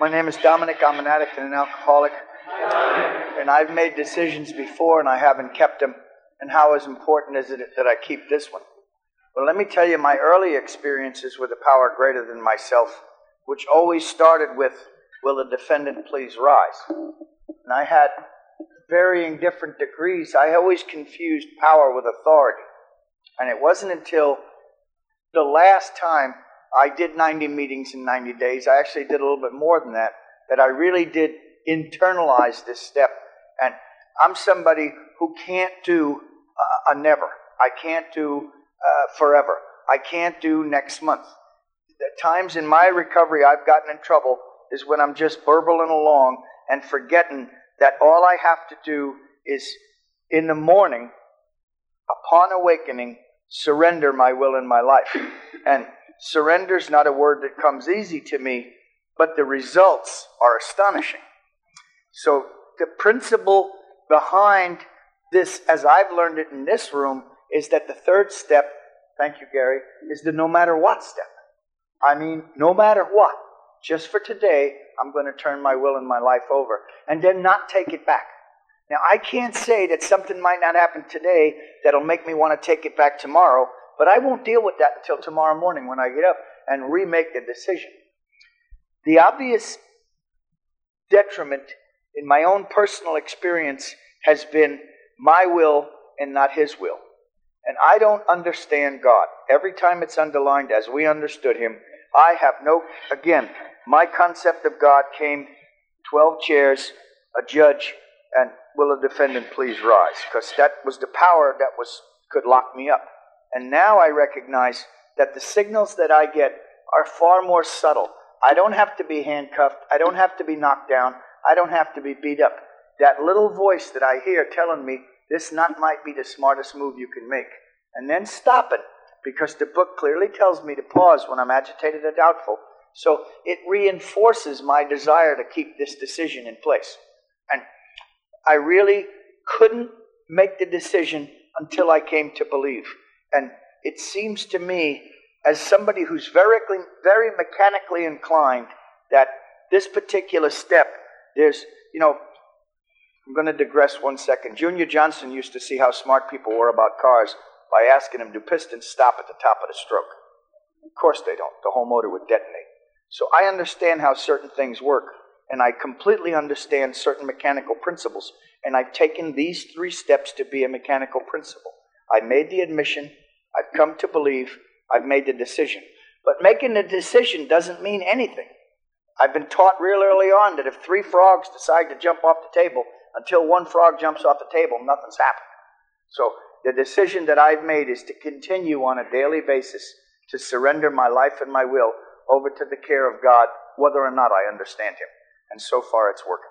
My name is Dominic. I'm an addict and an alcoholic. And I've made decisions before and I haven't kept them. And how as important is it that I keep this one? Well, let me tell you my early experiences with a power greater than myself, which always started with, Will the defendant please rise? And I had varying different degrees. I always confused power with authority. And it wasn't until the last time I did 90 meetings in 90 days, I actually did a little bit more than that, that I really did internalize this step. And I'm somebody who can't do a never. I can't do uh, forever. I can't do next month. The times in my recovery I've gotten in trouble is when I'm just burbling along and forgetting that all I have to do is in the morning, upon awakening, surrender my will and my life. And surrender is not a word that comes easy to me, but the results are astonishing. So, the principle behind this, as I've learned it in this room, is that the third step, thank you, Gary, is the no matter what step. I mean, no matter what, just for today, I'm going to turn my will and my life over and then not take it back. Now, I can't say that something might not happen today that'll make me want to take it back tomorrow, but I won't deal with that until tomorrow morning when I get up and remake the decision. The obvious detriment in my own personal experience has been my will and not his will. And I don't understand God. Every time it's underlined as we understood him, I have no, again, my concept of God came 12 chairs, a judge, and will a defendant please rise? Because that was the power that was could lock me up. And now I recognize that the signals that I get are far more subtle. I don't have to be handcuffed. I don't have to be knocked down. I don't have to be beat up. That little voice that I hear telling me this not might be the smartest move you can make. And then stop it because the book clearly tells me to pause when I'm agitated or doubtful. So it reinforces my desire to keep this decision in place. And I really couldn't make the decision until I came to believe. And it seems to me, as somebody who's very, very mechanically inclined, that this particular step, there's, you know, I'm going to digress one second. Junior Johnson used to see how smart people were about cars by asking them, Do pistons stop at the top of the stroke? Of course they don't. The whole motor would detonate. So I understand how certain things work, and I completely understand certain mechanical principles. And I've taken these three steps to be a mechanical principle. I made the admission, I've come to believe, I've made the decision. But making the decision doesn't mean anything. I've been taught real early on that if three frogs decide to jump off the table, until one frog jumps off the table, nothing's happened. So the decision that I've made is to continue on a daily basis to surrender my life and my will over to the care of God, whether or not I understand Him. And so far, it's working.